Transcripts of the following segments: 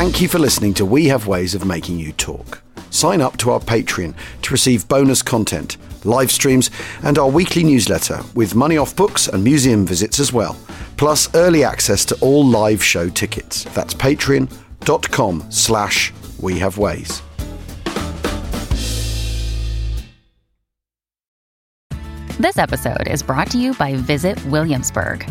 Thank you for listening to We Have Ways of Making You Talk. Sign up to our Patreon to receive bonus content, live streams, and our weekly newsletter with money off books and museum visits as well, plus early access to all live show tickets. That's patreon.com slash we have ways. This episode is brought to you by Visit Williamsburg.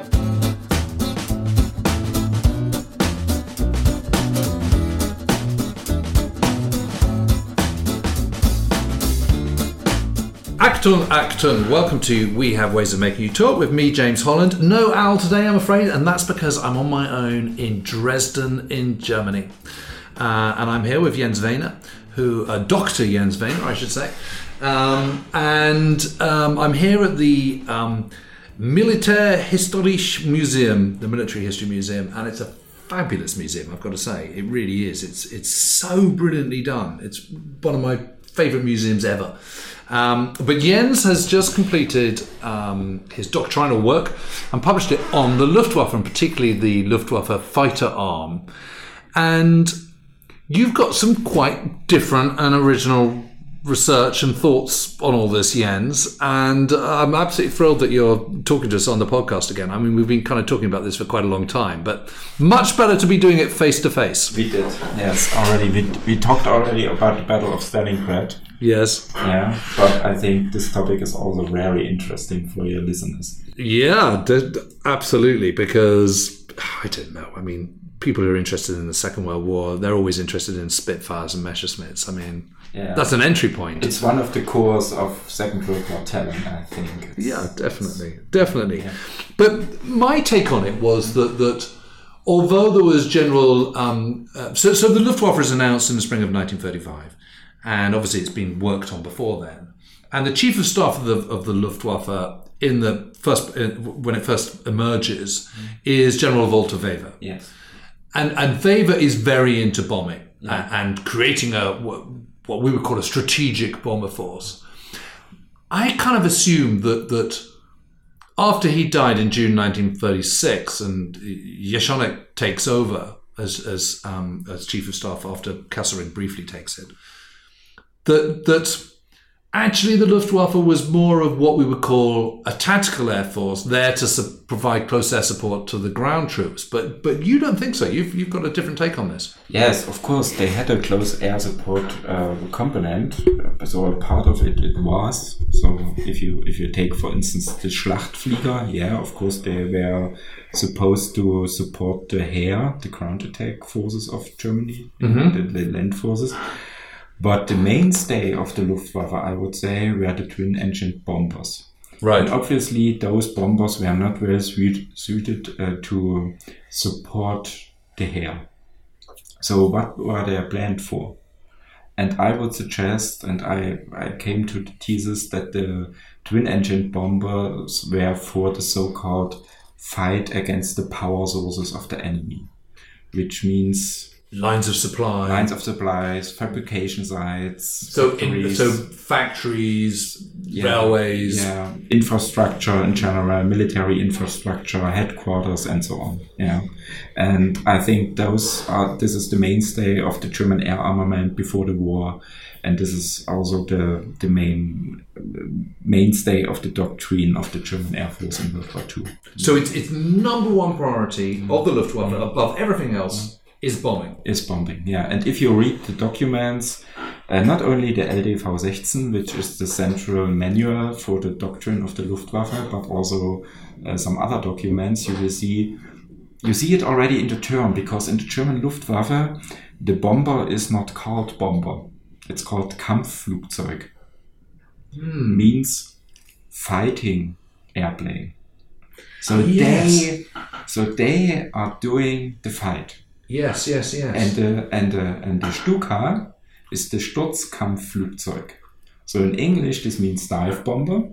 Acton, Acton, welcome to We Have Ways of Making You Talk with me, James Holland. No Al today, I'm afraid, and that's because I'm on my own in Dresden, in Germany. Uh, and I'm here with Jens Wehner, who, uh, Dr. Jens Wehner, I should say. Um, and um, I'm here at the um, Militärhistorisches Museum, the Military History Museum, and it's a fabulous museum, I've got to say. It really is. It's, it's so brilliantly done. It's one of my favourite museums ever. Um, but Jens has just completed um, his doctrinal work and published it on the Luftwaffe, and particularly the Luftwaffe fighter arm. And you've got some quite different and original research and thoughts on all this, Jens. And I'm absolutely thrilled that you're talking to us on the podcast again. I mean, we've been kind of talking about this for quite a long time, but much better to be doing it face to face. We did, yes, already. We, we talked already about the Battle of Stalingrad. Yes. Yeah, but I think this topic is also very interesting for your listeners. Yeah, d- absolutely. Because I don't know. I mean, people who are interested in the Second World War, they're always interested in Spitfires and Messerschmitts. I mean, Yeah. that's an entry point. It's one of the cores of Second World War telling, I think. It's- Yeah, definitely, definitely. But my take on it was that that although there was general, um, uh, so so the Luftwaffe was announced in the spring of 1935, and obviously it's been worked on before then. And the chief of staff of the of the Luftwaffe in the first uh, when it first emerges is General Walter Wever Yes. and and Wever is very into bombing a- and creating a what we would call a strategic bomber force. I kind of assumed that that after he died in June 1936 and Jeschonnek takes over as as um, as chief of staff after Kesselring briefly takes it, that that actually the Luftwaffe was more of what we would call a tactical air force there to su- provide close air support to the ground troops. But but you don't think so. You've you've got a different take on this. Yes, of course, they had a close air support uh, component, so a part of it it was. So if you if you take, for instance, the Schlachtflieger, yeah, of course they were supposed to support the Heer, the ground attack forces of Germany, the, the land forces. But the mainstay of the Luftwaffe, I would say, were the twin-engine bombers. Right. And obviously, those bombers were not well suit, suited uh, to support the Heer. So, what were they planned for? And I would suggest, and I, I came to the thesis that the twin engine bombers were for the so called fight against the power sources of the enemy, which means Lines of supply. lines of supplies, fabrication sites, so in, factories. so factories, Yeah, railways. yeah, infrastructure in general, military infrastructure, headquarters, and so on. Yeah, and I think those are this is the mainstay of the German air armament before the war, and this is also the the main mainstay of the doctrine of the German Air Force in World War II. So it's it's number one priority of the Luftwaffe above everything else is bombing. is bombing. Yeah, and if you read the documents, uh, not only the LDV-16, which is the central manual for the doctrine of the Luftwaffe, but also uh, some other documents, you will see you see it already in the term because in the German Luftwaffe, the bomber is not called bomber; it's called Kampfflugzeug. Means fighting airplane. So yes. they so they are doing the fight. Yes, yes, yes. And the, and the, and the Stuka is the Sturzkampfflugzeug. So in English, this means dive bomber.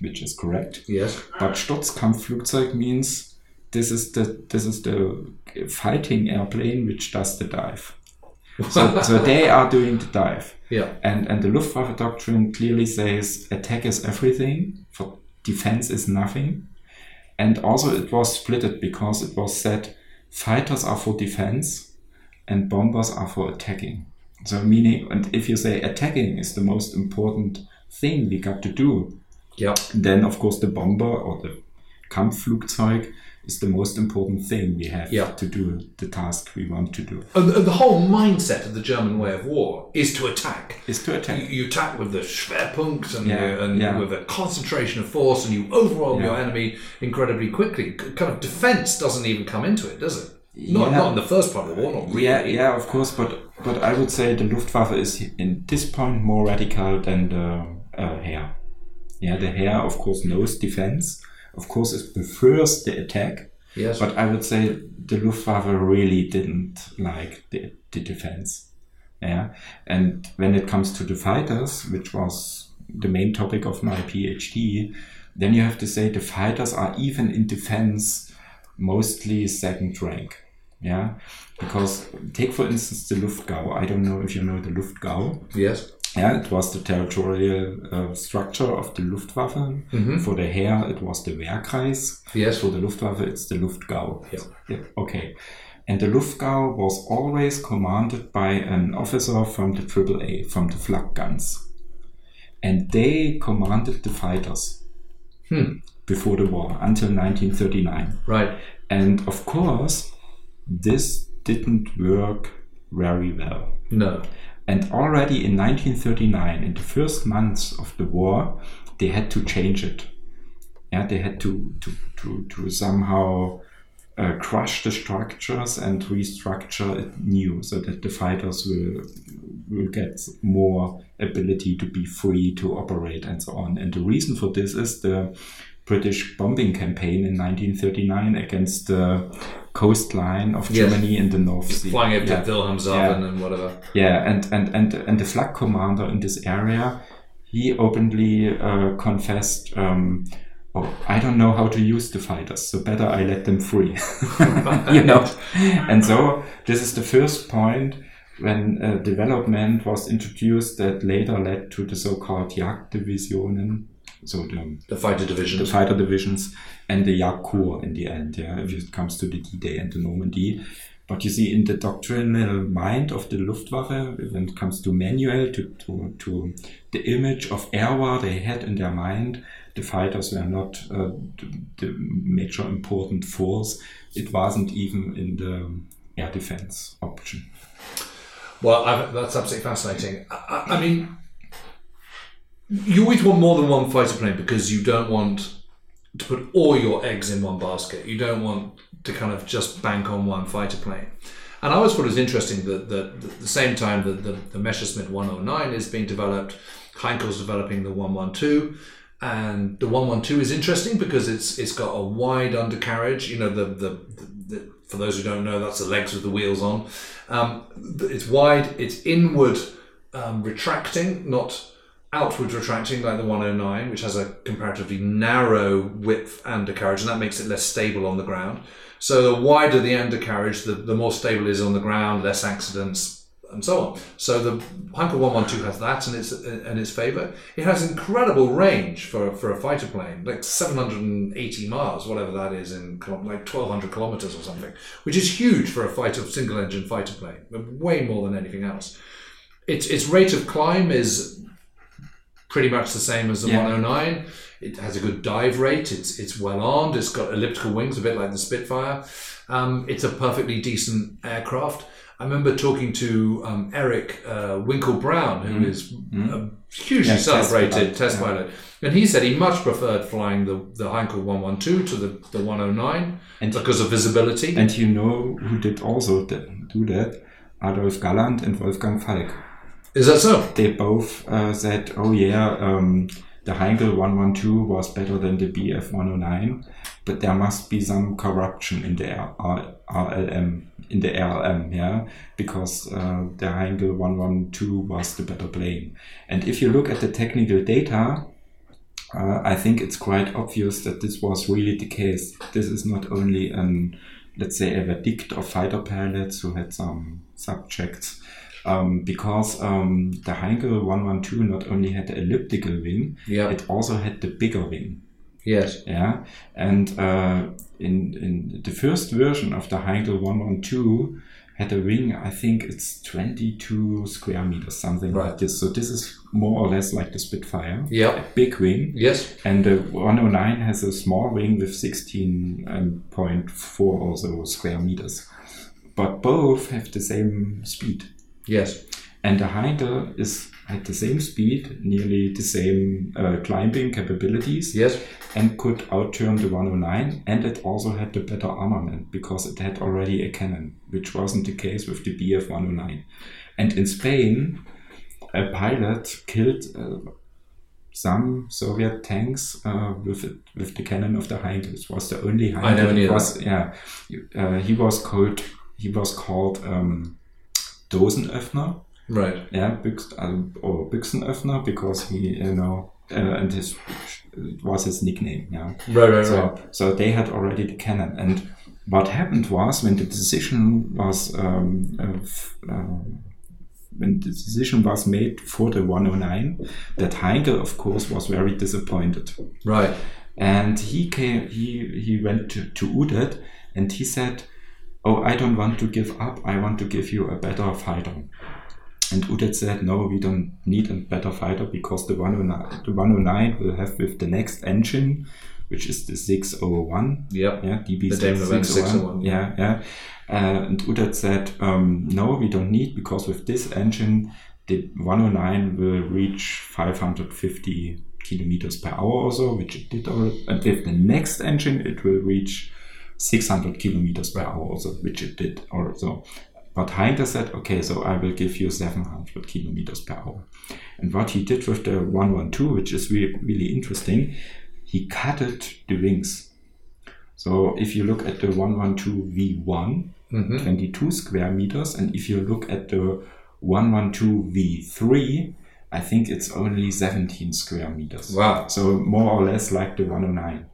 which is correct. Yes. But Sturzkampfflugzeug means this is the this is the fighting airplane which does the dive. So, so they are doing the dive. Yeah. And and the Luftwaffe doctrine clearly says attack is everything, for defense is nothing. And also it was splitted because it was said fighters are for defense and bombers are for attacking. So meaning and if you say attacking is the most important thing we got to do, Yeah. then of course the bomber or the Kampfflugzeug is the most important thing we have Yeah. to do the task we want to do And the, the whole mindset of the German way of war is to attack. is to You, attack. you attack with the Schwerpunkt and, Yeah, you- and yeah. with a concentration of force, and you overwhelm your enemy incredibly quickly. Kind of defense doesn't even come into it, does it? Not, not in the first part of the war. Not really. Yeah, yeah, of course, but but I would say the Luftwaffe is in this point more radical than the uh, Heer. Yeah, the Heer of course knows defense. Of course, it prefers the attack, Yes. but I would say the Luftwaffe really didn't like the, the defense. Yeah, and when it comes to the fighters, which was the main topic of my PhD, then you have to say the fighters are even in defense mostly second rank. Yeah, because take for instance the Luftgau. I don't know if you know the Luftgau. yes. Yeah, it was the territorial uh, structure of the Luftwaffe. For the Heer, it was the Wehrkreis. Yes. For the Luftwaffe, it's the Luftgau. Yeah. Yeah, okay. And the Luftgau was always commanded by an officer from the AAA, from the flak guns. And they commanded the fighters before the war until 1939. Right. And of course, this didn't work very well. No. And already in 1939, in the first months of the war, they had to change it. Yeah, they had to to to, to somehow uh, crush the structures and restructure it new, so that the fighters will will get more ability to be free to operate and so on. And the reason for this is the British bombing campaign in 1939 against the coastline of Yes. Germany in the North Sea. Flying over Yeah. to Wilhelmshaven Yeah. and whatever. Yeah, and and and and the flak commander in this area, he openly uh, confessed, um, "Oh, I don't know how to use the fighters, so better I let them free." you know, and so this is the first point when uh, development was introduced that later led to the so-called Jagddivisionen, so the The fighter the divisions. fighter divisions and the Jagdkorps in the end, yeah, if it comes to the D-Day and the Normandy. But you see, in the doctrinal mind of the Luftwaffe, when it comes to manual, to, to, to the image of air war they had in their mind, the fighters were not uh, the, the major important force. It wasn't even in the air defense option. Well, I, that's absolutely fascinating. I- I mean, you always want more than one fighter plane because you don't want to put all your eggs in one basket. You don't want to kind of just bank on one fighter plane. And I always thought it was interesting that, that, at the same time that the, the Messerschmitt 109 is being developed, Heinkel's developing the 112. And the 112 is interesting because it's it's got a wide undercarriage. You know, the, the, the for those who don't know, that's the legs with the wheels on. Um, it's wide, it's inward um, retracting, not outward retracting like the 109, which has a comparatively narrow width undercarriage, and that makes it less stable on the ground. So the wider the undercarriage, the, the more stable it is on the ground, less accidents, and so on. So the Heinkel 112 has that in its in its favour. It has incredible range for, for a fighter plane, like 780 miles, whatever that is, in like 1,200 kilometres or something, which is huge for a fighter single engine fighter plane, way more than anything else. Its its rate of climb is pretty much the same as the Yeah. 109. It has a good dive rate. It's it's well armed. It's got elliptical wings, a bit like the Spitfire. Um, it's a perfectly decent aircraft. I remember talking to um, Eric uh, Winkle Brown, who is a hugely Yeah, test celebrated pilot, test yeah. pilot, and he said he much preferred flying the the Heinkel 112 to the, the 109 And- because of visibility. And you know who did also do that? Adolf Galland and Wolfgang Falk. Is that so? they both uh, said, "Oh yeah, um, the Heinkel 112 was better than the BF 109, but there must be some corruption in the R- RLM, in the RLM, yeah, because uh, the Heinkel 112 was the better plane. And if you look at the technical data, uh, I think it's quite obvious that this was really the case. This is not only an, let's say, a verdict of fighter pilots who had some subjects, um, because um, the Heinkel 112 not only had the elliptical wing, Yeah. it also had the bigger wing. Yes. Yeah, and uh, in in the first version of the Heinkel 112 had a wing. I think it's 22 square meters, something Right. like this. So this is more or less like the Spitfire. Yep. a big wing. Yes. And the 109 has a small wing with 16.4 or so square meters. But both have the same speed. Yes. And the Heinkel is at the same speed, nearly the same uh, climbing capabilities, Yes. and could outturn the 109. And it also had the better armament because it had already a cannon, which wasn't the case with the Bf 109. And in Spain, a pilot killed uh, some Soviet tanks uh, with it, with the cannon of the Heinkel. It was the only Heinkel. I never knew that Yeah, uh, he was called he was called um, Dosenöffner. Right. Yeah, Büchs, uh, or Büchsenöffner because he, you know, uh, and his it was his nickname. Yeah. Right. Right. So, right. so they had already the cannon. And what happened was when the decision was um, uh, uh, when the decision was made for the 109, that Heinkel, of course, was very disappointed. Right. And he came, he he went to, to Udet and he said, "Oh, I don't want to give up. I want to give you a better fighter." And Udet said, "No, we don't need a better fighter because the 109, the 109 will have with the next engine, which is the 601, Yep. yeah, DB The Daimler Benz 601, yeah, yeah. Uh, and Udet said, um, no, we don't need because with this engine, the 109 will reach 550 kilometers per hour or so, which it did already. And with the next engine, it will reach 600 kilometers per hour also, which it did also. But Heinkel said, okay, so I will give you 700 kilometers per hour. And what he did with the 112, which is really, really interesting, he cutted the wings. So if you look at the 112 V1, mm-hmm. 22 square meters, and if you look at the 112 V3, I think it's only 17 square meters. Wow. So more or less like the 109.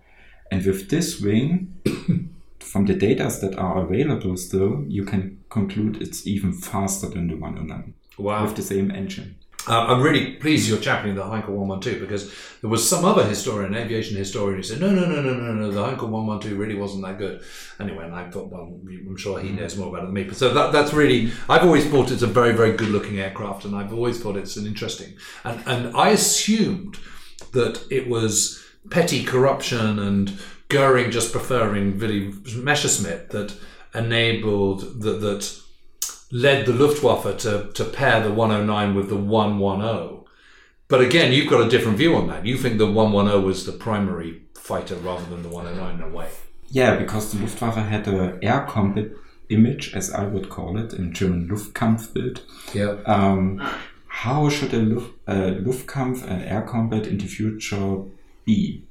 And with this wing, from the data that are available still, you can conclude it's even faster than the 109 Wow. with the same engine. Uh, I'm really pleased you're championing the Heinkel 112 because there was some other historian, aviation historian, who said, no, no, no, no, no, no, the Heinkel 112 really wasn't that good. Anyway, and I thought, well, I'm sure he knows more about it than me. But so that, that's really, I've always thought it's a very, very good looking aircraft and I've always thought it's an interesting. And, and I assumed that it was petty corruption and Goering just preferring Willy Messerschmitt that enabled, that, that led the Luftwaffe to, to pair the 109 with the 110. But again, you've got a different view on that. You think the 110 was the primary fighter rather than the 109 in a way. Yeah, because the Luftwaffe had a air combat image, as I would call it, in German Luftkampfbild. Yeah. Um, how should a Luft, uh, Luftkampf and air combat in the future be?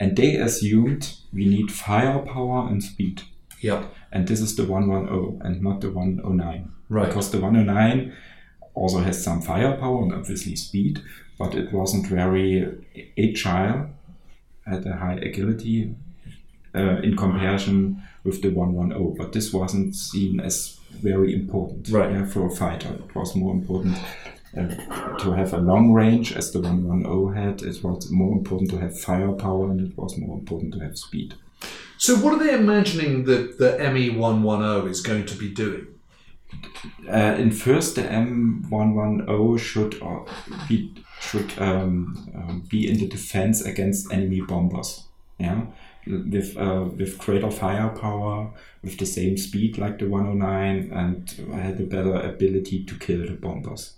And they assumed we need firepower and speed. Yeah. And this is the 110 and not the 109. Right. Because the 109 also has some firepower and obviously speed, but it wasn't very agile, had a high agility uh, in comparison with the 110. But this wasn't seen as very important Right. yeah, for a fighter. It was more important uh, to have a long range as the 110 had. It was more important to have firepower and it was more important to have speed. So, what are they imagining that the ME 110 is going to be doing? Uh, in first, the M110 should uh, be should um, um, be in the defense against enemy bombers. Yeah, with uh, with greater firepower, with the same speed like the 109, and had a better ability to kill the bombers.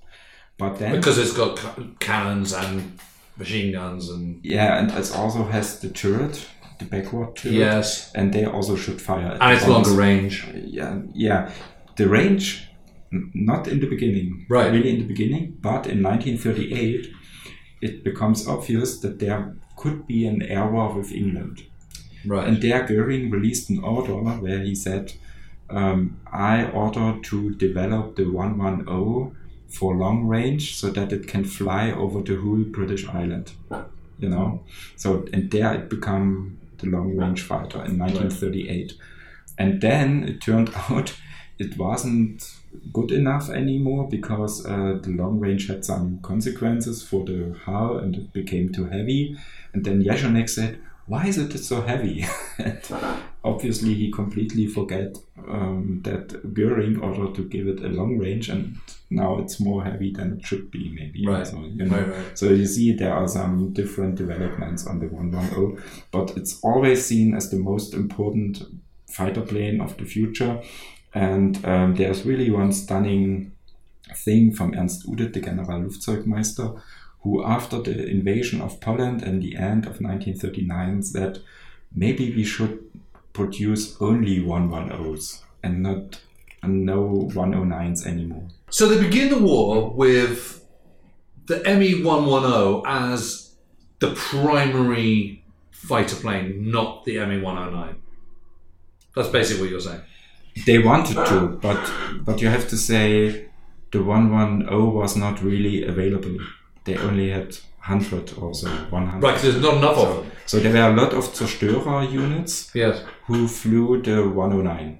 But then, Because it's got ca- cannons and machine guns and. yeah, and it also has the turret, the backward turret. Yes. and they also should fire. And it's longer range. yeah, yeah. The range, n- not in the beginning, Right. Really in the beginning, but in 1938, it becomes obvious that there could be an air war with England, Right. and there Goering released an order where he said, um, "I order to develop the 110 for long range so that it can fly over the whole British island." you know. So and there it became the long range fighter in 1938, and then it turned out it wasn't good enough anymore because uh, the long range had some consequences for the hull and it became too heavy. And then Jeschonnek said, "Why is it so heavy?" and obviously, he completely forgot um, that Goering ordered to give it a long range, and now it's more heavy than it should be, maybe. Right. So, you know, Right, right. so you see, there are some different developments on the 110, but it's always seen as the most important fighter plane of the future. And um, there's really one stunning thing from Ernst Udet, the General Luftzeugmeister, who, after the invasion of Poland and the end of 1939, said maybe we should produce only 110s and not and no 109s anymore. So they begin the war with the ME 110 as the primary fighter plane, not the ME 109. That's basically what you're saying. They wanted to, but but you have to say the 110 was not really available. They only had 100 or so, 100. Right, there's not enough of them. So there were a lot of Zerstörer units Yes. who flew the 109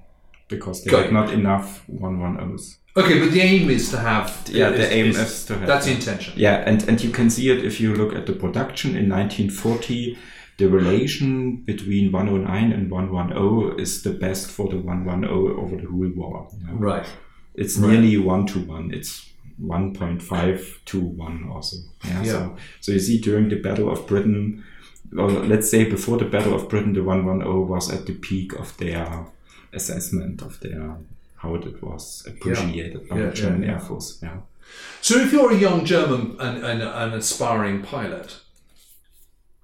because they Got had it. not enough 110s. Okay, but the aim is to have. Yeah, the aim is to have That's the intention. Yeah, and, and you can see it if you look at the production in 1940. The relation between 109 and 110 is the best for the 110 over the whole war. you know. Right. It's Right. nearly one to one. It's 1.5 to 1 also. Yeah, Yeah. So, so you see during the Battle of Britain, or let's say before the Battle of Britain, the 110 was at the peak of their assessment of their how it was appreciated by Yeah, the German yeah, yeah. Air Force. Yeah. So if you're a young German and, and an aspiring pilot,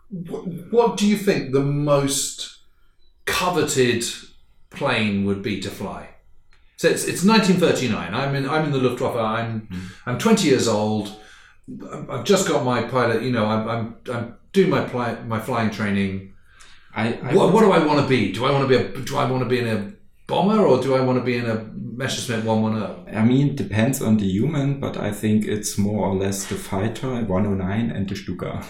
what, what do you think the most coveted plane would be to fly? So it's, it's 1939. I'm in I'm in the Luftwaffe. I'm mm-hmm. I'm 20 years old. I've just got my pilot. You know, I'm I'm, I'm doing my pli- my flying training. I, I What, what do I want to be? Do I want to be a do I want to be in a bomber or do I want to be in a Messerschmitt 110? I mean, depends on the human, but I think it's more or less the fighter 109 and the Stuka.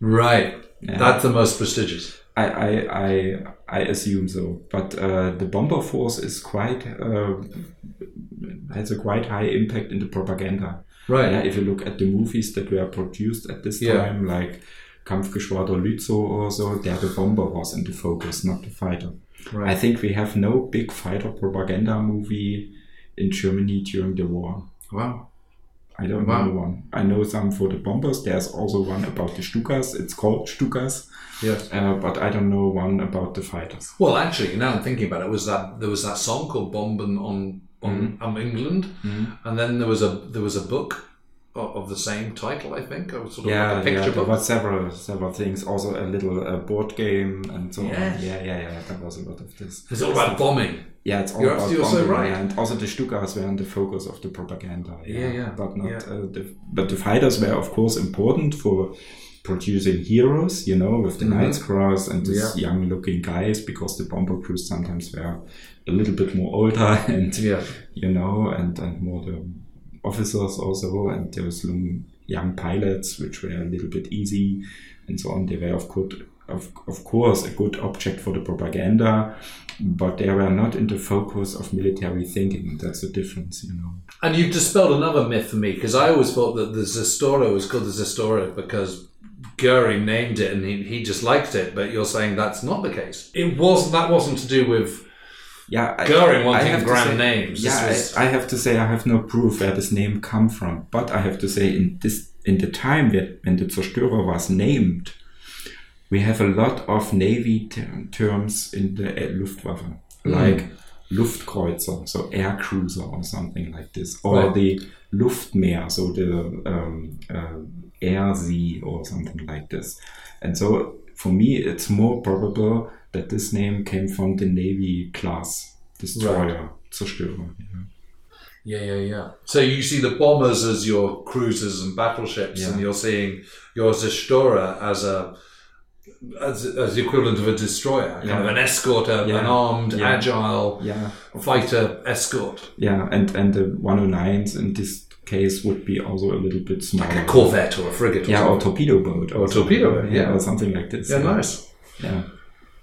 Right. Yeah. That's the most prestigious. I, I, I, I assume so. But uh, the bomber force is quite uh, has a quite high impact in the propaganda. Right. Yeah, if you look at the movies that were produced at this Yeah. time, like Kampfgeschwader Lützow or so, there the bomber was in the focus, not the fighter. Right. I think we have no big fighter propaganda movie in Germany during the war. Wow. I don't Wow. know one. I know some for the bombers. There's also one about the Stukas. It's called Stukas, Yes. uh, but I don't know one about the fighters. Well, actually, now I'm thinking about it, was that there was that song called "Bombing on on um, England," and then there was a there was a book of, the same title, I think, or sort of Yeah, like a yeah, picture there book. was several several things. Also a little uh, board game and so Yes. on. Yeah, yeah, yeah. There was a lot of this. It's all about bombing. Yeah, it's all You're about so bombing, right. And also the Stukas were in the focus of the propaganda. Yeah, yeah, But not yeah. uh, the but the fighters were of course important for producing heroes, you know, with the Knights Cross and these Mm-hmm. Yeah. young looking guys because the bomber crews sometimes were a little bit more older and Yeah. you know, and, and more the officers also, and there was young, pilots, which were a little bit easy, and so on. They were, of course, of, of course, a good object for the propaganda, but they were not in the focus of military thinking. That's the difference, you know. And you've dispelled another myth for me because I always thought that the Zerstörer was called the Zerstörer because Goering named it and he, he just liked it. But you're saying that's not the case. It wasn't. That wasn't to do with Yeah, I, Goering I wanting have to grand say- names. Yeah, was- I, I have to say I have no proof where this name come from, but I have to say in this in the time that when the Zerstörer was named, we have a lot of navy ter- terms in the uh, Luftwaffe, Hmm. like Luftkreuzer, so air cruiser or something like this, or Right. the Luftmeer, so the um, uh, air sea or something like this. And so for me, it's more probable that this name came from the navy class destroyer, Zerstörer. yeah. Yeah, yeah, yeah. So you see the bombers as your cruisers and battleships, Yeah. and you're seeing your Zerstörer as a as, as the equivalent of a destroyer, kind Yeah. of an escort, a, Yeah. an armed, Yeah. agile fighter escort. yeah, and and the 109s in this case would be also a little bit smaller. A corvette or a frigate. Or yeah, or something. torpedo boat. Or torpedo boat, yeah. or something like this. Yeah, nice. Yeah,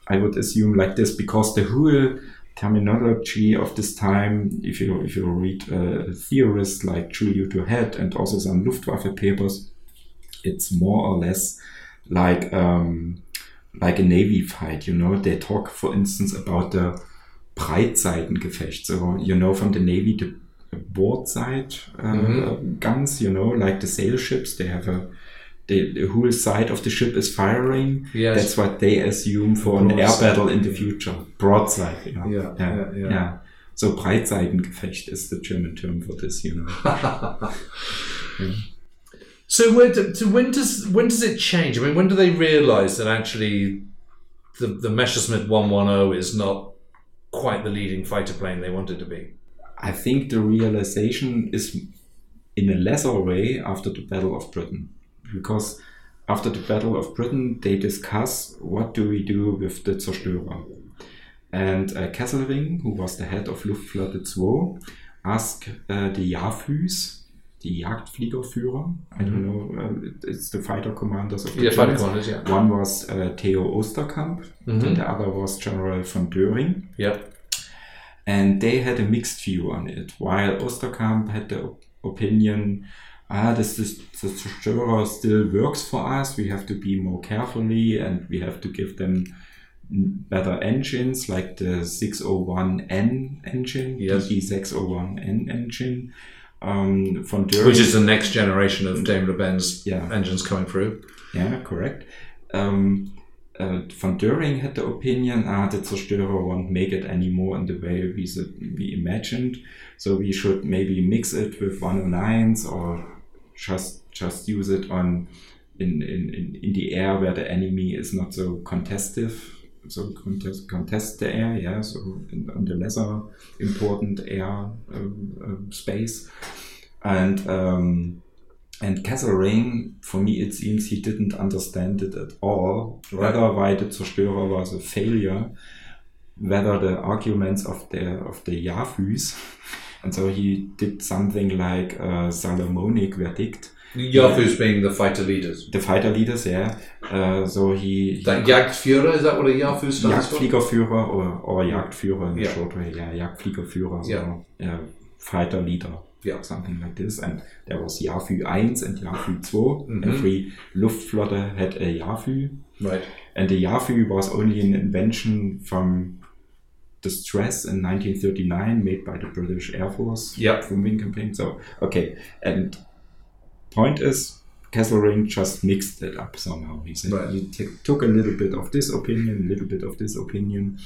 I would assume like this because the whole terminology of this time, if you if you read uh, theorists like Giulio Douhet and also some Luftwaffe papers, it's more or less like um, like a navy fight. You know, they talk, for instance, about the Breitseitengefecht. So you know, from the navy, the broadside uh, guns. You know, like the sail ships, they have a the, the whole side of the ship is firing. Yes. That's what they assume for an air battle in the future. Broadside. You know? Yeah, yeah, yeah, yeah. yeah. So Breitseitengefecht is the German term for this. You know. So, where do, so when does when does it change? I mean, when do they realise that actually the the Messerschmitt 110 is not quite the leading fighter plane they wanted it to be? I think the realization is in a lesser way after the Battle of Britain. Because after the Battle of Britain, they discuss what do we do with the Zerstörer. And uh, Kesselring, who was the head of Luftflotte 2, asked uh, the Jafus, the Jagdfliegerführer, I don't know, uh, it's the fighter commanders of the Yeah, fighter commanders, yeah. One was uh, Theo Osterkamp, and the other was General von Döring Yep. and they had a mixed view on it. While Osterkamp had the op- opinion, ah, this is the Zerstörer still works for us. We have to be more carefully, and we have to give them better engines like the 601N engine, Yes. the 601N engine. Um, von Döring, Which is the next generation of Daimler Benz Yeah. engines coming through. Yeah, correct. Um, uh, von Döring had the opinion, ah, the Zerstörer won't make it anymore in the way we, we imagined. So we should maybe mix it with 109s or just just use it on in, in, in, in the air where the enemy is not so contestive. So contest, contest the air, yeah. So in, on the lesser important air um, um, space, and um, and Kesselring, for me, it seems he didn't understand it at all. Right. Whether why the Zerstörer was a failure, whether the arguments of the of the Jafus, and so he did something like a Solomonic verdict. Yafus being the fighter leaders. The fighter leaders, yeah. Uh, so he, That Jagdführer, is that what a stands for? Jagdfliegerführer or, or Jagdführer in Yeah. short way, yeah, Jagdfliegerführer, so Yeah. yeah, fighter leader, Yeah. something like this. And there was Jafu 1 and Jafu 2. Mhm. Every Luftflotte had a Jafu, Right. and the Jafu was only an invention from the stress in 1939 made by the British Air Force Yep. from wing campaign. So, okay, and point is, Kesselring just mixed it up somehow. He said Right. he took a little bit of this opinion, a little bit of this opinion,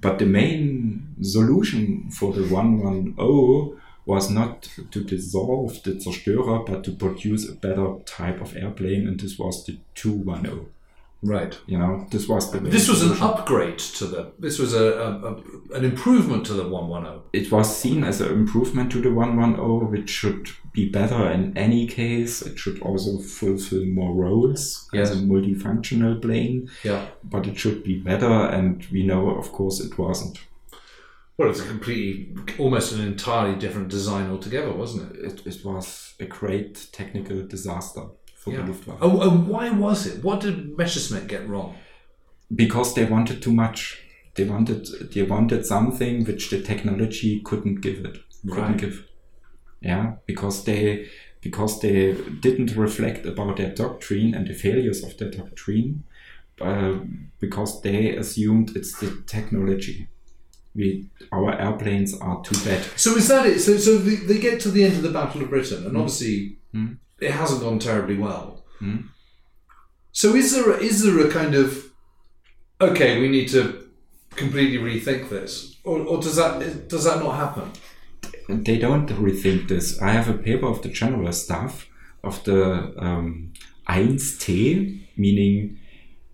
but the main solution for the 110 was not to dissolve the Zerstörer, but to produce a better type of airplane, and this was the 210. Right. You know, this was the. This was an upgrade to the. This was a, a, a an improvement to the 110. It was seen as an improvement to the 110, which should be better in any case. It should also fulfill more roles Yes. as a multifunctional plane, Yeah. but it should be better. And we know, of course, it wasn't. Well, it's a completely, almost an entirely different design altogether, wasn't it? It, it was a great technical disaster for Yeah. the Luftwaffe Oh, and why was it? What did Messerschmitt get wrong? because they wanted too much. They wanted they wanted something which the technology couldn't give it. Couldn't Right. give. Yeah, because they because they didn't reflect about their doctrine and the failures of their doctrine, uh, because they assumed it's the technology. We our airplanes are too bad. So is that it? So, so they, they get to the end of the Battle of Britain, and obviously Mm. It hasn't gone terribly well. Mm. So is there a, is there a kind of okay? We need to completely rethink this, or, or does that does that not happen? they don't rethink this. I have a paper of the general staff of the um, 1T, meaning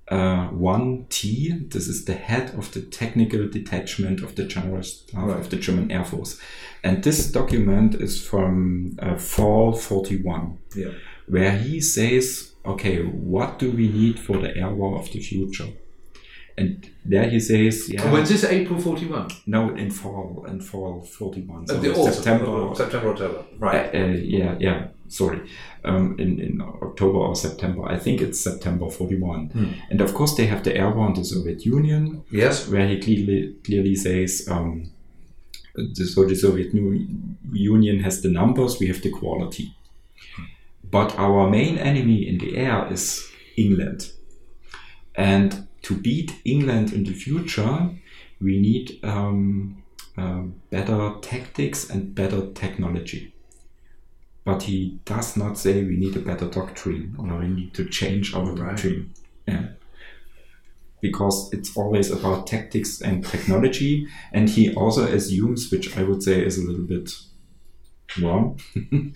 uh, 1T. This is the head of the technical detachment of the general staff Right. of the German Air Force. And this document is from uh, fall 41, Yeah. where he says, okay, what do we need for the air war of the future? And there he says, yeah, when's this April 41? no, in fall, in fall 41. So September, September, October. Right. uh, uh, yeah, yeah. Sorry, um, in in October or September. I think it's September forty one. Hmm. And of course, they have the airborne the Soviet Union, yes. where he clearly clearly says, um, the, so the Soviet Union has the numbers, we have the quality. But our main enemy in the air is England, and to beat England in the future, we need um, um, better tactics and better technology. But he does not say we need a better doctrine or we need to change our doctrine. Yeah. Because it's always about tactics and technology, and he also assumes, which I would say is a little bit wrong.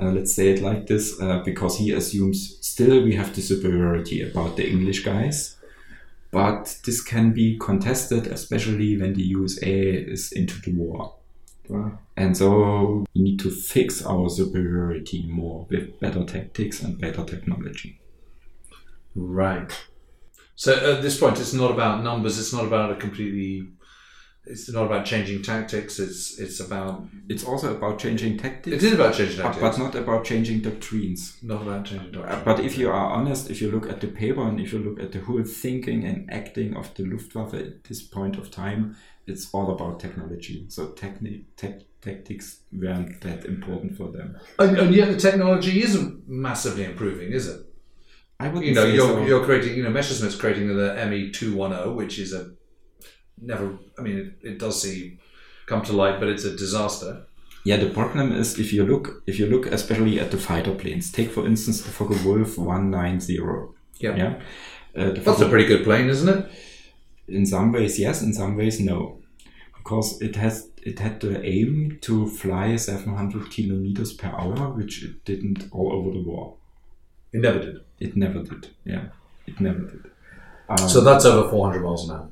uh, let's say it like this, uh, because he assumes still we have the superiority about the English guys, but this can be contested, especially when the USA is into the war. And so we need to fix our superiority more with better tactics and better technology. Right. So at this point, it's not about numbers. It's not about a completely. It's not about changing tactics. It's it's about. It's also about changing tactics, It is about changing tactics, but not about changing doctrines. not about changing Uh, doctrine. But if you are honest, if you look at the paper and if you look at the whole thinking and acting of the Luftwaffe at this point of time, it's all about technology. So techni- tec- tactics weren't that important for them. And, and yet the technology isn't massively improving, is it? I wouldn't You know, say you're, so. you're creating. You know, Messerschmitt's creating the ME two one zero, which is a never. I mean, it, it does seem come to light, but it's a disaster. Yeah, the problem is if you look if you look especially at the fighter planes. Take for instance the Focke Wulf 190. Yeah. Yeah. Uh, That's a pretty good plane, isn't it? in some ways yes, in some ways no. Because it has it had the aim to fly 700 kilometers per hour, which it didn't all over the war. It never did. It never did. Yeah, it never did. Um, So that's over four hundred miles an hour.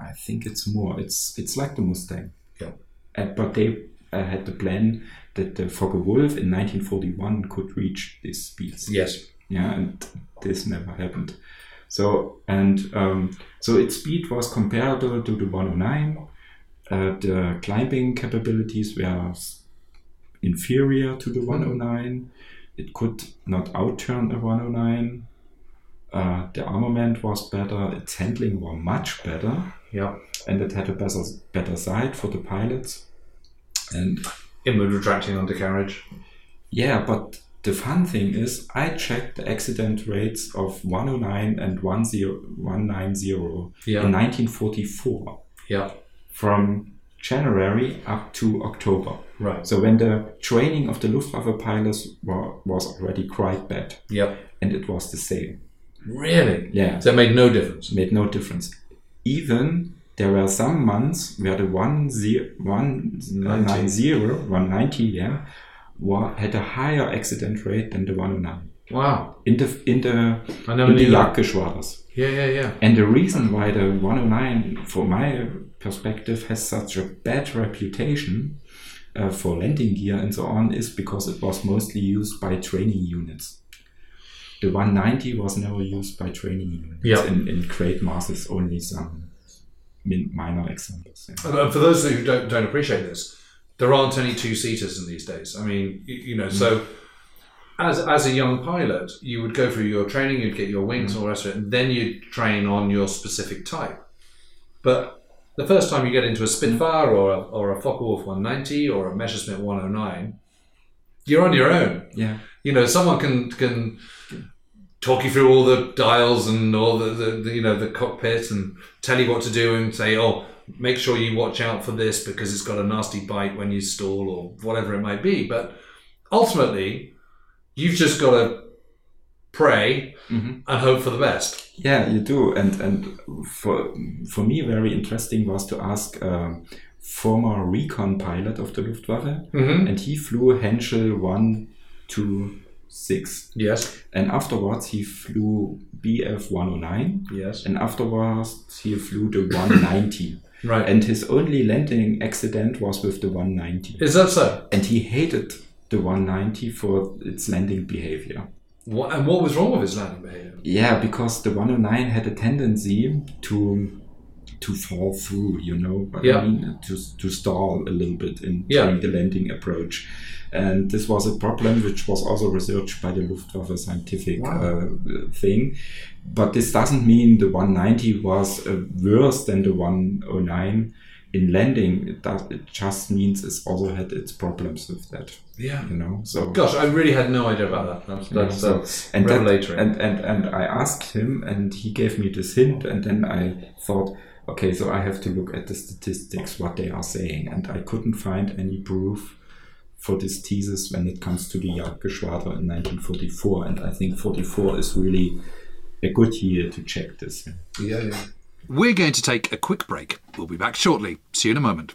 I think it's more. It's it's like the Mustang. Yeah. Uh, but they uh, had the plan that the Focke Wulf in 1941 could reach these speeds. Yes. Yeah, and this never happened. So and um, so its speed was comparable to the 109. Uh, the climbing capabilities were inferior to the 109. It could not outturn a 109. Uh, the armament was better. Its handling was much better, Yeah. and it had a better better sight for the pilots. And Inward retracting undercarriage. yeah, but the fun thing is, I checked the accident rates of 109 and 10 190 Yeah. in 1944 Yeah. from January up to October. Right. So when the training of the Luftwaffe pilots wa- was already quite bad, Yep. and it was the same. Really? Yeah, So it made no difference. made no difference. Even there were some months where the 10 190, uh, 190 yeah, had a higher accident rate than the 109 Wow. in the in the in the knew. Jagdgeschwaders. Yeah, yeah, yeah. And the reason why the 109, from my perspective, has such a bad reputation uh, for landing gear and so on is because it was mostly used by training units. The 190 was never used by training units. Yeah. In, in great masses, only some min- minor examples. yeah. And, uh, for those who don't, don't appreciate this, there aren't any two seaters in these days. I mean, you, you know, so mm. as as a young pilot, you would go through your training, you'd get your wings and all the rest of it, and then you'd train on your specific type. But the first time you get into a Spitfire or a, or a Focke-Wulf 190 or a Messerschmitt 109, you're on your own. Yeah. You know, someone can can talk you through all the dials and all the, the, the you know the cockpit and tell you what to do and say, oh, make sure you watch out for this because it's got a nasty bite when you stall or whatever it might be. But ultimately, you've just got to pray Mhm. and hope for the best. Yeah, you do. And and for for me, very interesting was to ask a former recon pilot of the Luftwaffe, Mm-hmm. and he flew Henschel one two six, Yes. and afterwards he flew BF one hundred nine, Yes. and afterwards he flew the one ninety. Right. And his only landing accident was with the 190. Is that so? And he hated the 190 for its landing behavior. What, and what was wrong with his landing behavior? Yeah, because the 109 had a tendency to to fall through, you know, what Yeah. I mean, to, to stall a little bit in Yeah. during the landing approach. And this was a problem which was also researched by the Luftwaffe scientific uh, thing. But this doesn't mean the 190 was uh, worse than the 109 in landing. It, does, it just means it's also had its problems with that, Yeah. you know. So Gosh, I really had no idea about that. That's, yeah, so- that's and that- revelatory. and, and and I asked him, and he gave me this hint, and then I thought, okay, so I have to look at the statistics, what they are saying, and I couldn't find any proof for this thesis when it comes to the Jagdgeschwader in 1944, and I think 44 is really a good year to check this. yeah, yeah. We're going to take a quick break. We'll be back shortly. See you in a moment.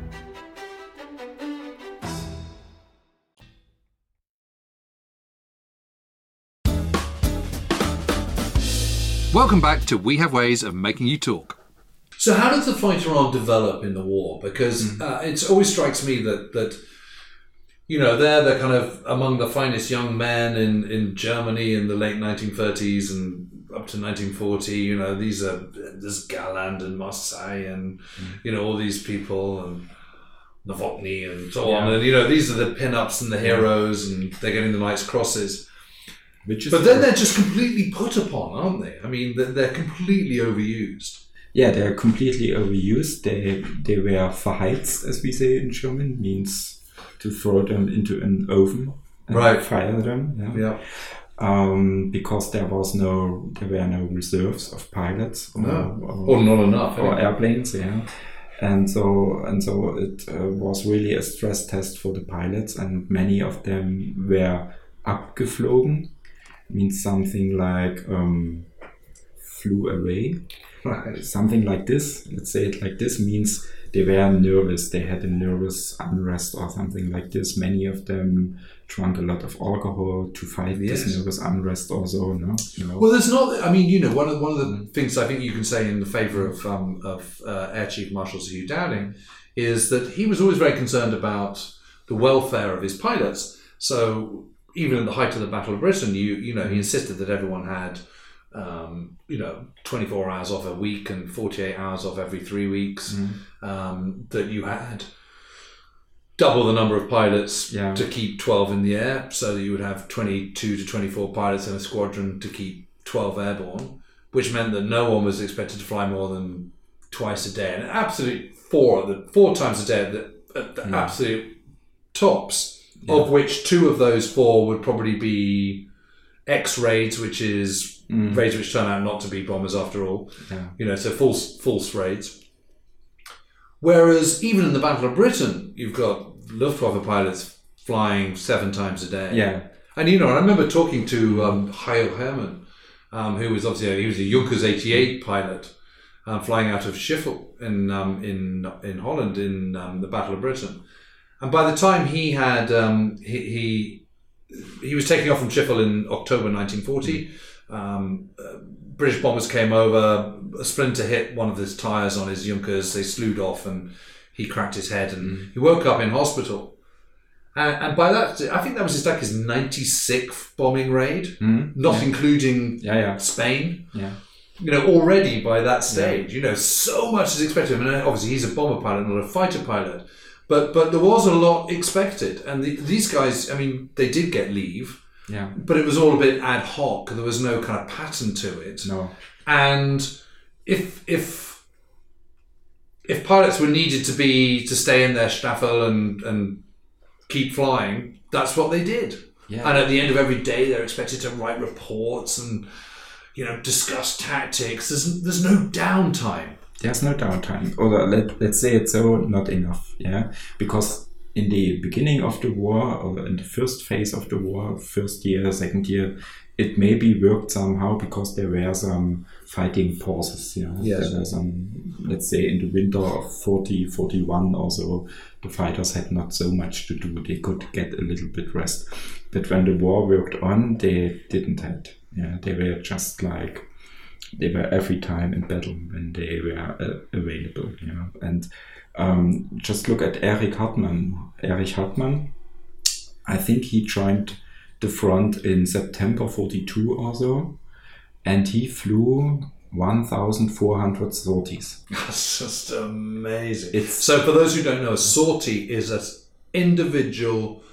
Welcome back to We Have Ways of Making You Talk. So, how does the fighter arm develop in the war? Because uh, it always strikes me that that you know they're the kind of among the finest young men in in Germany in the late 1930s and up to 1940. You know, these are there's Galland and Marseille and you know all these people and Nowotny and so on. And you know, these are the pin-ups and the heroes, and they're getting the Knight's Crosses. Which is But then they're just completely put upon, aren't they? I mean, they're, they're completely overused. yeah, they're completely overused. They they were verheizt, as we say in German, means to throw them into an oven and Right. fire them. Yeah. Yeah. um, because there was no there were no reserves of pilots or, No. or, Or not enough. or anyway. airplanes yeah and so and so it uh, was really a stress test for the pilots and many of them were abgeflogen means something like um, flew away something like this let's say it like this means they were nervous they had a nervous unrest or something like this many of them drank a lot of alcohol to fight Yes. this nervous unrest also no Well, there's not. I mean, you know, one of one of the things I think you can say in the favour of um, of uh, Air Chief Marshal Sir Hugh Dowding is that he was always very concerned about the welfare of his pilots. So even at the height of the Battle of Britain, you you know, he insisted that everyone had. Um, you know, 24 hours off a week and 48 hours off every three weeks. Um, that you had double the number of pilots Yeah. to keep 12 in the air, so you would have 22 to 24 pilots in a squadron to keep 12 airborne, which meant that no one was expected to fly more than twice a day, and absolute four the four times a day at the, at the absolute tops, of which two of those four would probably be X raids, which is raids which turn out not to be bombers after all. Yeah. You know, so false false raids. Whereas even in the Battle of Britain, you've got Luftwaffe pilots flying seven times a day. Yeah. And you know, I remember talking to um, Heil Hermann, um, who was obviously he was a Junkers 88 pilot, um, flying out of Schiphol in um, in in Holland in um, the Battle of Britain. And by the time he had um, he, he he was taking off from Schiphol in October 1940. Um, uh, British bombers came over. A splinter hit one of his tires on his Junkers. They slewed off, and he cracked his head, and he woke up in hospital. And, and by that, I think that was his, like his 96th bombing raid, not including Yeah, yeah. Spain. Yeah. You know, already by that stage, you know, so much is expected. I mean, obviously he's a bomber pilot, not a fighter pilot, but but there was a lot expected. And the, these guys, I mean, they did get leave, Yeah. but it was all a bit ad hoc. There was no kind of pattern to it. No. And if if if pilots were needed to be to stay in their staffel and and keep flying, that's what they did. Yeah. And at the end of every day, they're expected to write reports and you know discuss tactics. There's there's no downtime. There's no downtime. Or let, let's say it's so not enough yeah? Because in the beginning of the war or in the first phase of the war first year second year it maybe worked somehow because there were some fighting pauses yeah? Yes. there were some let's say in the winter of 40 41 or so the fighters had not so much to do. They could get a little bit rest. But when the war worked on they didn't had yeah? They were just like they were every time in battle when they were uh, available. You know, and um, just look at Erich Hartmann. Erich Hartmann, I think he joined the front in September 42 or so, and he flew 1,400 sorties. That's just amazing. It's- so for those who don't know, a sortie is an individual,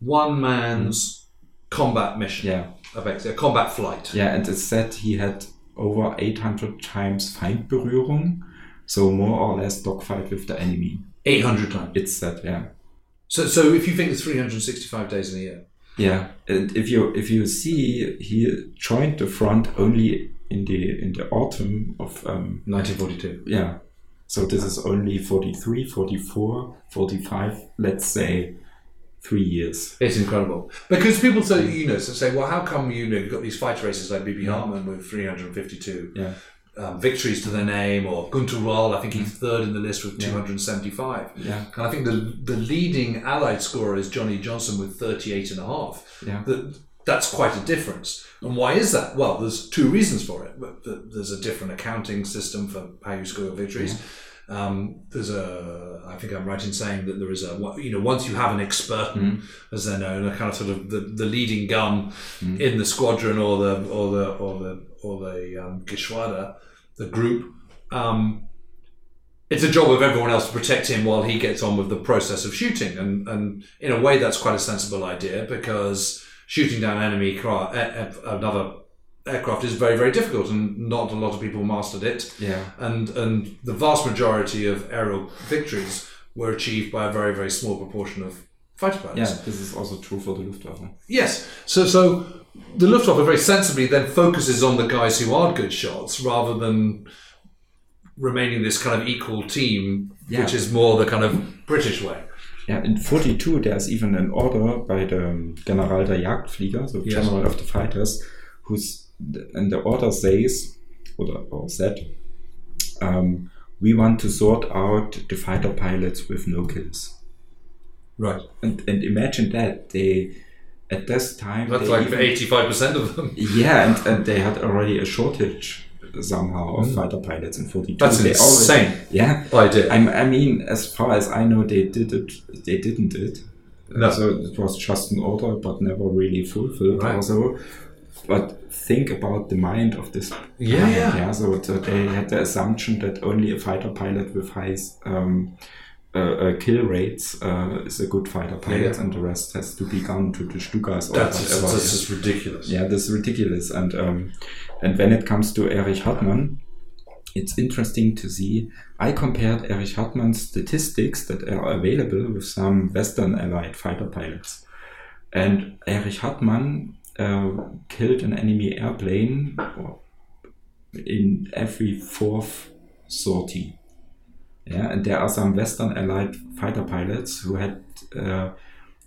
one man's combat mission. Yeah. a combat flight. Yeah, and it said he had over 800 times Feindberührung, so more or less dogfight with the enemy. 800 times. It's that, yeah. So, so if you think there's 365 days in a year, Yeah, and if you if you see, he joined the front only in the in the autumn of um, 1942. yeah. So this is only 43, 44, 45, let's say three years. It's incredible because people say, you know, so say, well, how come you know you've got these fighter races like Bubi Hartmann with 352 Yeah. um, victories to their name, or Günter Rall, I think he's third in the list with 275. Yeah. And I think the the leading Allied scorer is Johnny Johnson with 38 and a half. Yeah. That, that's quite a difference. And why is that? Well, there's two reasons for it. There's a different accounting system for how you score victories. Um, there's a, I think I'm right in saying that there is a, you know, once you have an experten, as they're known, a kind of sort of the, the leading gun in the squadron or the or the or the or the um, Geschwader, the group. Um, it's a job of everyone else to protect him while he gets on with the process of shooting, and and in a way that's quite a sensible idea because shooting down enemy a- another aircraft is very very difficult, and not a lot of people mastered it. Yeah. and and the vast majority of aerial victories were achieved by a very very small proportion of fighter pilots. Yeah, this is also true for the Luftwaffe. Yes. So so the Luftwaffe very sensibly then focuses on the guys who are good shots rather than remaining this kind of equal team, Yeah. which is more the kind of British way. Yeah, in 42 there's even an order by the General der Jagdflieger, so. General of the Fighters, who's and the order says or, or said, um, we want to sort out the fighter pilots with no kills. Right. And, and imagine that they at this time That's like even- eighty-five percent of them. yeah, and, and they had already a shortage somehow of fighter pilots in 42. Mm. That's They insane. Already, yeah, Idea. I, I mean, as far as I know, they did it. They didn't it. No. So it was just an order, but never really fulfilled. Right. Also, but think about the mind of this. Yeah, yeah. yeah. So, so they had the assumption that only a fighter pilot with high um, uh, uh, kill rates uh, is a good fighter pilot, yeah. and the rest has to be gone to the Stukas or That's, whatever. that's just ridiculous. Yeah, that's ridiculous. And um, and when it comes to Erich Hartmann, it's interesting to see. I compared Erich Hartmann's statistics that are available with some Western Allied fighter pilots, and Erich Hartmann killed an enemy airplane in every fourth sortie. Yeah, and there are some Western Allied fighter pilots who had uh,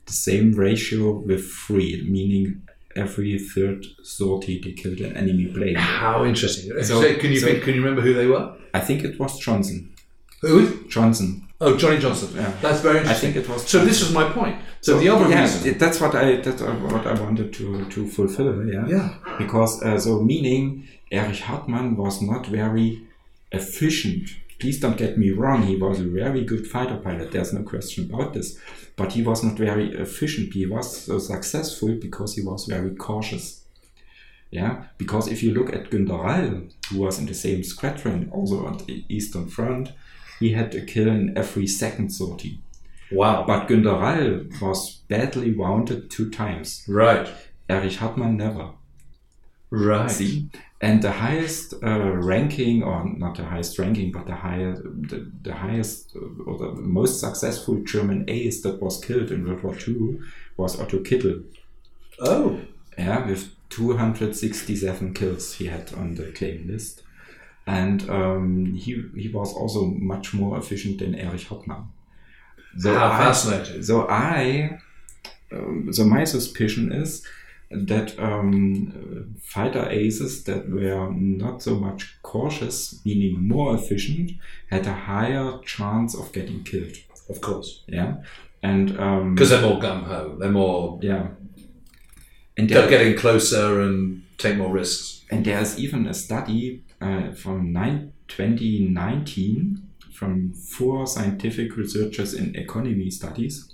the same ratio with three, meaning every third sortie they killed an enemy plane. How interesting. So- So, can you so- think, can you remember who they were? I think it was Johnson. Who is? Johnson. Oh, Johnny Johnson. Yeah. That's very interesting. I think it was. So this was my point. So, the other yeah, reason. it- that's what I that's what I wanted to to fulfill. Yeah. Yeah. Because uh, so meaning Erich Hartmann was not very efficient. Please don't get me wrong. He was a very good fighter pilot. There's no question about this. But he was not very efficient. He was so successful because he was very cautious. Yeah, because if you look at Günter Rall, who was in the same squadron, also on the Eastern Front, he had a kill in every second sortie. wow. But Günter Rall was badly wounded two times. right. Erich Hartmann never. Right. See? And the highest uh, ranking, or not the highest ranking, but the highest, the, the highest uh, or the most successful German ace that was killed in World War II was Otto Kittel. Oh. Yeah, with 267 kills he had on the claim list. And um, he, he was also much more efficient than Erich Hartmann. So How I- fascinating. So I, um, so my suspicion is that um, fighter aces that were not so much cautious, meaning more efficient, had a higher chance of getting killed. Of course. Yeah, and um, Because they're more gung ho. They're more yeah, and they're getting closer and take more risks. and there's even a study uh, from nine, 2019 from four scientific researchers in economy studies,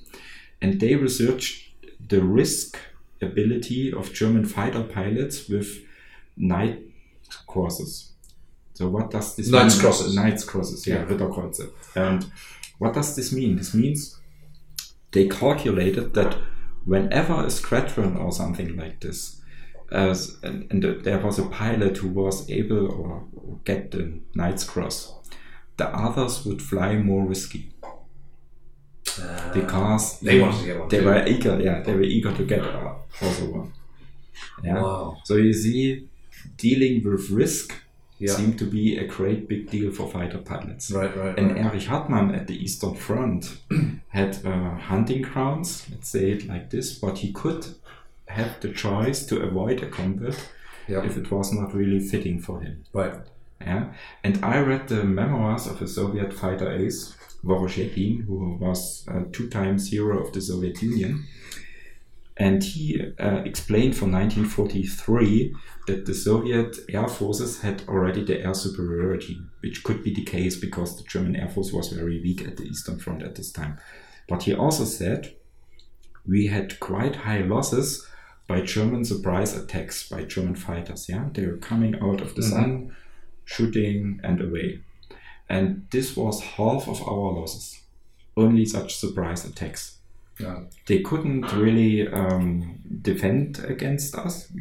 and they researched the risk ability of German fighter pilots with night courses. So what does this Knights mean? crosses. Knights crosses, yeah, Yeah. Ritterkreuze. And what does this mean? This means they calculated that whenever a squadron or something like this, as and, and there was a pilot who was able or get the Knight's Cross, the others would fly more risky because They wanted to get one They too. were eager, yeah, they were eager to get uh, also one. Yeah. Wow. So you see, dealing with risk Yeah. seemed to be a great big deal for fighter pilots. Right, right, And right. Erich Hartmann at the Eastern Front had uh, hunting grounds, let's say it like this, but he could have the choice to avoid a combat Yeah. if it was not really fitting for him. Right. Yeah, and I read the memoirs of a Soviet fighter ace, Vorozheykin, who was uh, two times hero of the Soviet Union. And he uh, explained from 1943 that the Soviet air forces had already the air superiority, which could be the case because the German air force was very weak at the Eastern Front at this time. But he also said we had quite high losses by German surprise attacks by German fighters. Yeah, they were coming out of the sun, shooting and away, and this was half of our losses. Only such surprise attacks. Yeah. They couldn't really um, defend against us,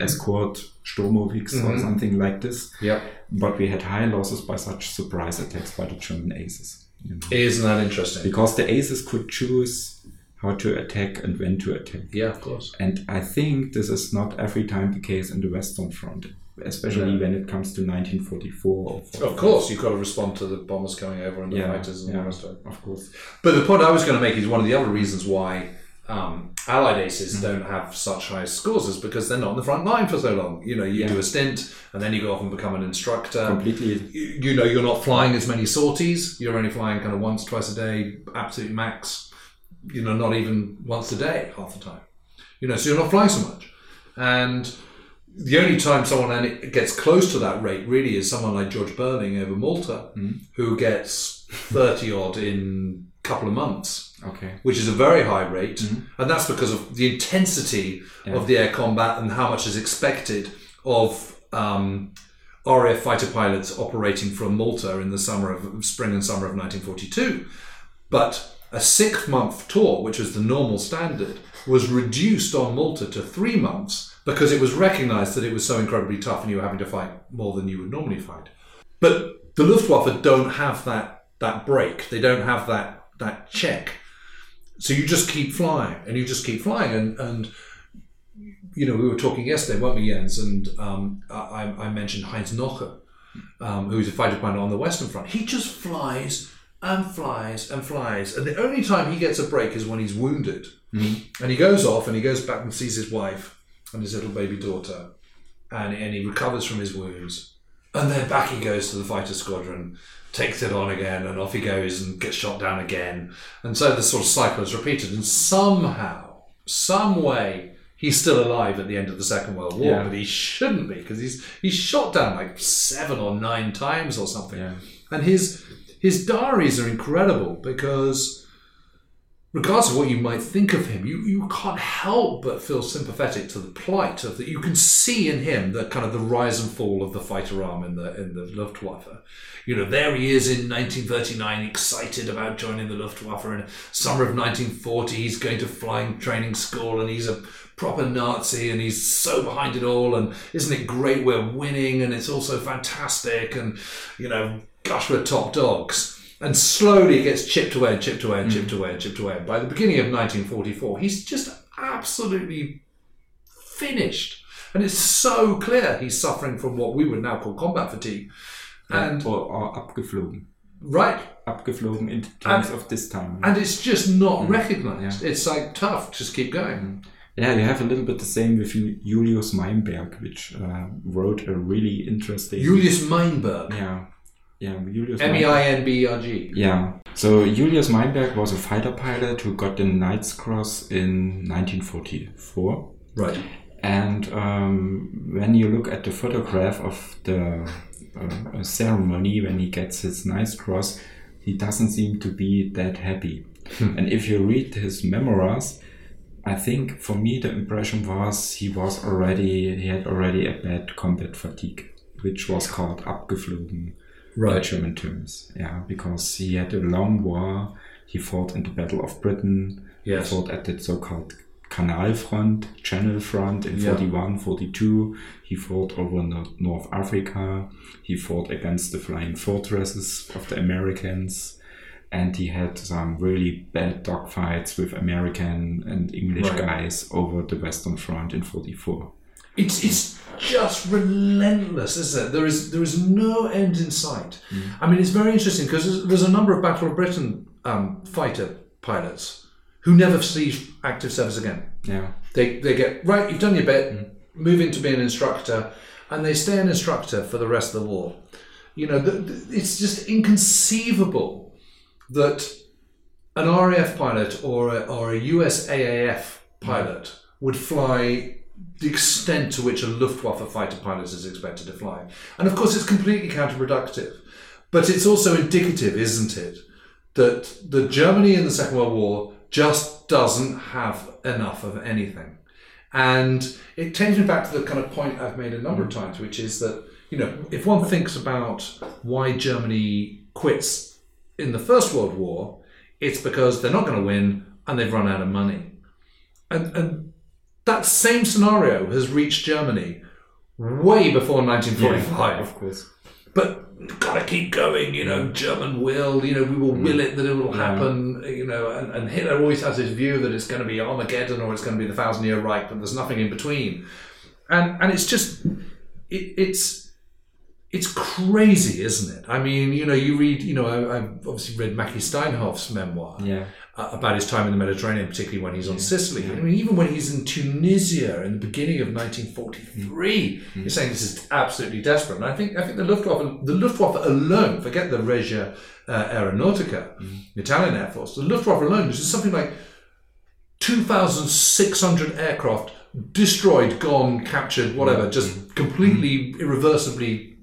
escort Sturmoviks or Mhm. something like this. Yeah. But we had high losses by such surprise attacks by the German aces. you know. Isn't that interesting? Because the aces could choose how to attack and when to attack. yeah, of course. And I think this is not every time the case in the Western Front, especially Yeah. when it comes to 1944. Of course, you've got to respond to the bombers coming over and the Yeah, fighters and yeah, the rest of it. of course. But the point I was going to make is one of the other reasons why um, Allied aces Mm-hmm. don't have such high scores is because they're not on the front line for so long. You know, you Yeah. do a stint and then you go off and become an instructor. Completely. You, you know, you're not flying as many sorties. You're only flying kind of once, twice a day, absolute max. You know, not even once a day half the time. You know, so you're not flying so much. And the only time someone gets close to that rate really is someone like George Beurling over Malta, who gets 30 odd in a couple of months Okay. which is a very high rate, and that's because of the intensity of the air combat and how much is expected of um, RAF fighter pilots operating from Malta in the summer of spring and summer of 1942. But a six month tour, which was the normal standard, was reduced on Malta to three months because it was recognized that it was so incredibly tough and you were having to fight more than you would normally fight. But the Luftwaffe don't have that that break. They don't have that that check. So you just keep flying and you just keep flying and and you know, we were talking yesterday, weren't we, Jens? And um, I, I mentioned Heinz Knoke, um, who's a fighter pilot on the Western Front. He just flies and flies and flies, and the only time he gets a break is when he's wounded. Hmm. And he goes off and he goes back and sees his wife and his little baby daughter, and, and he recovers from his wounds. And then back he goes to the fighter squadron, takes it on again, and off he goes and gets shot down again. And so the sort of cycle is repeated. And somehow, some way, he's still alive at the end of the Second World War, Yeah. but he shouldn't be because he's he's shot down like seven or nine times or something. Yeah. And his his diaries are incredible because regardless of what you might think of him, you, you can't help but feel sympathetic to the plight of that. You can see in him the kind of the rise and fall of the fighter arm in the in the Luftwaffe. You know, there he is in 1939, excited about joining the Luftwaffe. In summer of 1940, he's going to flying training school, and he's a proper Nazi, and he's so behind it all. And isn't it great we're winning, and it's also fantastic, and you know, gosh, we're top dogs and slowly it gets chipped away and chipped away and chipped hmm. away and chipped away. And by the beginning of 1944, he's just absolutely finished. And it's so clear he's suffering from what we would now call combat fatigue. And or, or abgeflogen. right, Abgeflogen in terms And- of this time. and it's just not hmm. recognized. Yeah. It's like tough, just keep going. Hmm. Yeah, you have a little bit the same with Julius Meimberg, which uh, wrote a really interesting. Julius Meimberg, Yeah, yeah, Julius. M E I N B R G. Yeah. So Julius Meimberg was a fighter pilot who got the Knight's Cross in 1944. Right. And um, when you look at the photograph of the uh, ceremony when he gets his Knight's Cross, he doesn't seem to be that happy. and if you read his memoirs, I think for me the impression was he was already he had already a bad combat fatigue, which was called abgeflogen in Right. German terms. Yeah, because he had a long war. He fought in the Battle of Britain. Yes. He fought at the so-called Canal Front, Channel Front in Yeah. 41, 42. He fought over Nor- North Africa. He fought against the flying fortresses of the Americans. And he had some really bad dogfights with American and English Right. guys over the Western Front in 44. It's it's just relentless, isn't it? There is there is no end in sight. Mm. I mean, it's very interesting because there's, there's a number of Battle of Britain um, fighter pilots who never see active service again. Yeah. They they get right. You've done your bit. Mm. Move into being an instructor, and they stay an instructor for the rest of the war. You know, it's just inconceivable that an RAF pilot or a, or a US AAF mm. pilot would fly the extent to which a Luftwaffe fighter pilot is expected to fly. And of course, it's completely counterproductive. But it's also indicative, isn't it, that the Germany in the Second World War just doesn't have enough of anything. And it takes me back to the kind of point I've made a number of times, which is that, you know, if one thinks about why Germany quits in the First World War, it's because they're not going to win and they've run out of money. And, and that same scenario has reached Germany way before 1945 of course. but gotta keep going, you know, German will, you know, we will will mm. it that it will mm. happen, you know, and, and Hitler always has this view that it's going to be Armageddon or it's going to be the Thousand Year Reich, but there's nothing in between. And and it's just, it, it's, it's crazy, isn't it? I mean, you know, you read, you know, I, I've obviously read Macky Steinhoff's memoir Yeah. Uh, about his time in the Mediterranean, particularly when he's on Sicily. I mean, even when he's in Tunisia in the beginning of 1943, mm. you're mm. saying this is absolutely desperate. And I think I think the Luftwaffe, the Luftwaffe alone, forget the Regia uh, Aeronautica, mm. the Italian Air Force, the Luftwaffe alone, is something like 2,600 aircraft destroyed, gone, captured, whatever, just completely irreversibly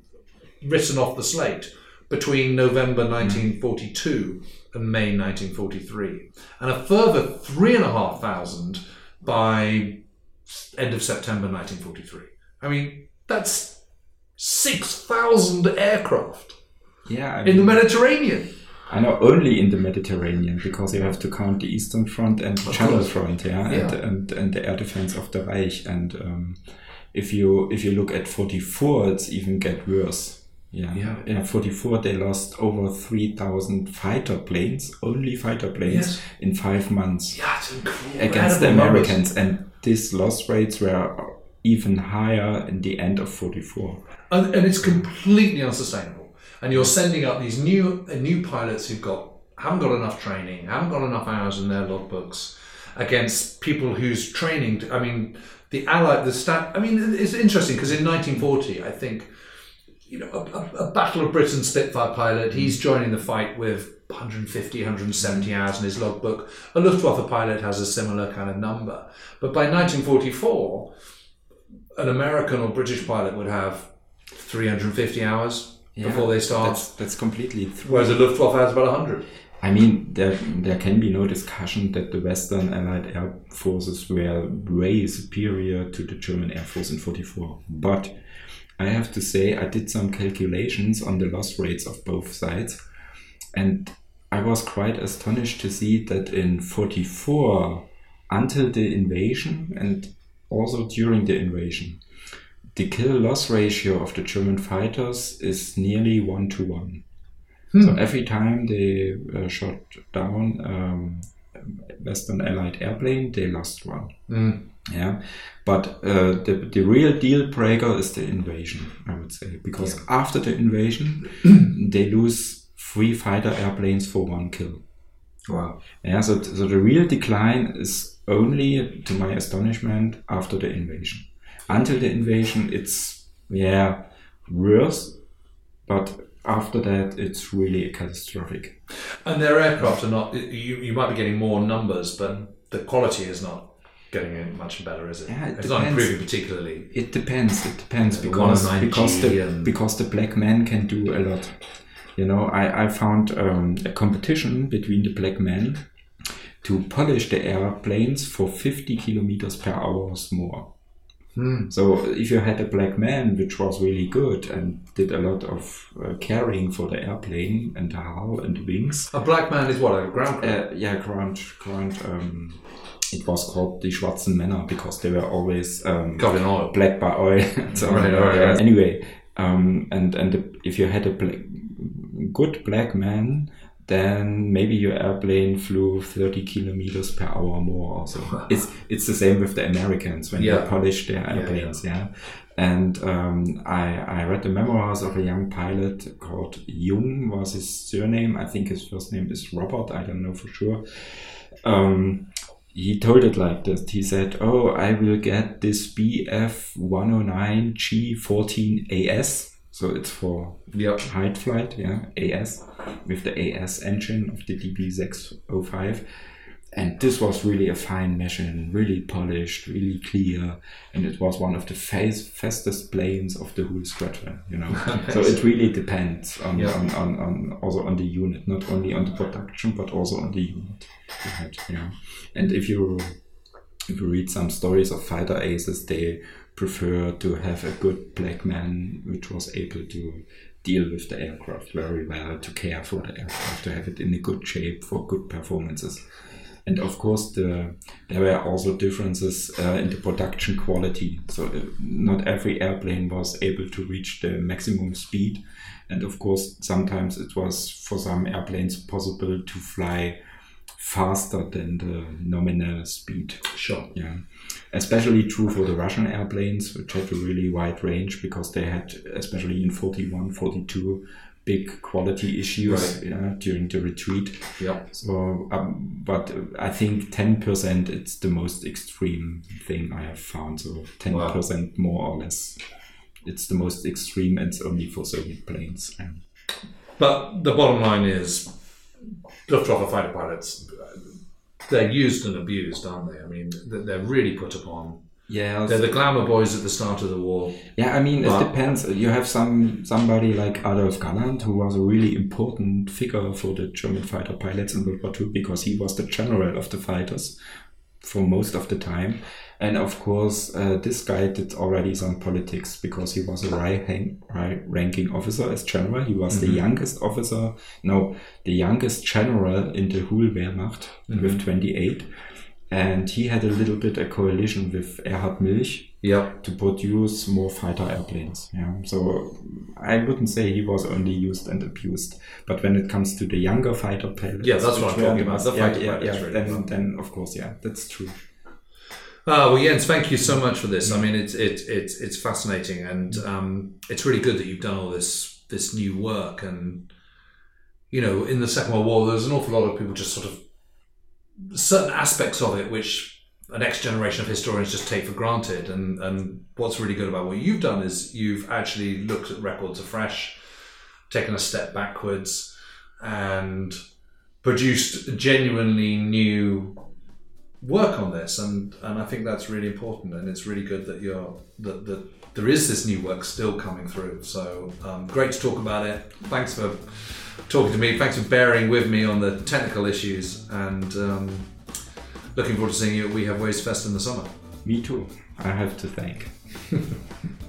written off the slate between November 1942 and May 1943, and a further three and a half thousand by end of September 1943. I mean, that's 6,000 aircraft Yeah. I in the Mediterranean. I know only in the Mediterranean because you have to count the Eastern Front and the Channel Front, yeah, Yeah. And, and and the air defense of the Reich. And um, if you if you look at forty four, it's even get worse Yeah. Yeah. In 44, they lost over 3,000 fighter planes, only fighter planes, Yes. in five months Yeah, against the numbers. Americans. And these loss rates were even higher in the end of 44. and, and it's completely unsustainable. And you're sending up these new uh, new pilots who've got haven't got enough training, haven't got enough hours in their logbooks, against people whose training. I mean, the Allied, the stat. I mean, it's interesting because in 1940, I think, you know, a, a, a Battle of Britain Spitfire pilot, hmm. he's joining the fight with 150, 170 hours in his logbook. A Luftwaffe pilot has a similar kind of number, but by 1944 an American or British pilot would have 350 hours before they start, That's, that's completely true. whereas a Luftwaffe has about 100. I mean, there, there can be no discussion that the Western Allied air forces were way superior to the German Air Force in 44. But I have to say, I did some calculations on the loss rates of both sides, and I was quite astonished to see that in 44, until the invasion and also during the invasion, the kill loss ratio of the German fighters is nearly one to one. So every time they uh, shot down um, Western Allied airplane, they lost one. Yeah, but uh, the the real deal breaker is the invasion, I would say, because after the invasion, they lose three fighter airplanes for one kill. Wow. Yeah, so, so the real decline is only, to my astonishment, after the invasion. Until the invasion, it's yeah worse, but after that, it's really catastrophic. And their aircraft are not, you, you might be getting more numbers, but the quality is not getting any much better, is it? Yeah, it it's not improving particularly. It depends. It depends The because 109G because the and- because the black man can do a lot. You know, I I found um, a competition between the black men to polish the airplanes for 50 kilometers per hour or more. So if you had a black man which was really good and did a lot of uh, caring for the airplane and the hull and the wings, A black man is what, a ground uh, yeah, ground, ground. Um, it was called the Schwarzen Männer because they were always um, Covered in oil. black by oil. so, Right, right, right. Anyway, um, and and the, if you had a black, good black man, then maybe your airplane flew 30 kilometers per hour more. Also, it's it's the same with the Americans when Yeah. they polish their airplanes. Yeah. And um, I, I read the memoirs of a young pilot called Jung was his surname. I think his first name is Robert. I don't know for sure. Um, he told it like this. He said, "Oh, I will get this BF 109 G14 AS. So it's for Yep. height flight, yeah, AS with the AS engine of the DB605. And this was really a fine machine, really polished, really clear, and it was one of the fast, fastest planes of the whole squadron. You know, so it really depends on, Yeah. on, on, on also on the unit, not only on the production but also on the unit. you had, yeah. And if you if you read some stories of fighter aces, they prefer to have a good black man which was able to deal with the aircraft very well, to care for the aircraft, to have it in a good shape for good performances. And of course, the, there were also differences uh, in the production quality. So uh, not every airplane was able to reach the maximum speed. And of course, sometimes it was for some airplanes possible to fly faster than the nominal speed. Sure. Yeah, especially true for the Russian airplanes, which had a really wide range because they had, especially in 41, 42, big quality issues Right. yeah, during the retreat. Yep. So, um, but I think 10% it's the most extreme thing I have found. So 10% more or less. It's the most extreme and it's only for Soviet planes. Yeah. But the bottom line is, Luftwaffe fighter pilots, they're used and abused, aren't they? I mean, they're really put upon. Yeah, They're the glamour boys at the start of the war. Yeah, I mean, it depends. You have some somebody like Adolf Galland, who was a really important figure for the German fighter pilots in World War II because he was the general of the fighters for most of the time. And of course, uh, this guy did already some politics because he was a high hang- high ranking officer as general. He was the youngest officer, no, the youngest general in the whole Wehrmacht with 28 and he had a little bit a coalition with Erhard Milch, Yep. to produce more fighter airplanes. Yeah. So I wouldn't say he was only used and abused, but when it comes to the younger fighter pilots, Yeah, that's what I'm talking about, the yeah, fighter yeah, pilots, yeah, really. then, then of course, yeah, that's true. Ah, well, Jens, thank you so much for this. I mean, it's it's it's it's fascinating, and um, it's really good that you've done all this this new work. And you know, in the Second World War, there's an awful lot of people just sort of certain aspects of it which a next generation of historians just take for granted. And and what's really good about what you've done is you've actually looked at records afresh, taken a step backwards, and produced genuinely new work on this. And and I think that's really important. And it's really good that you're that, that there is this new work still coming through. So um, great to talk about it. Thanks for talking to me thanks for bearing with me on the technical issues and um, looking forward to seeing you at We Have Ways Fest in the summer Me too. I have to thank.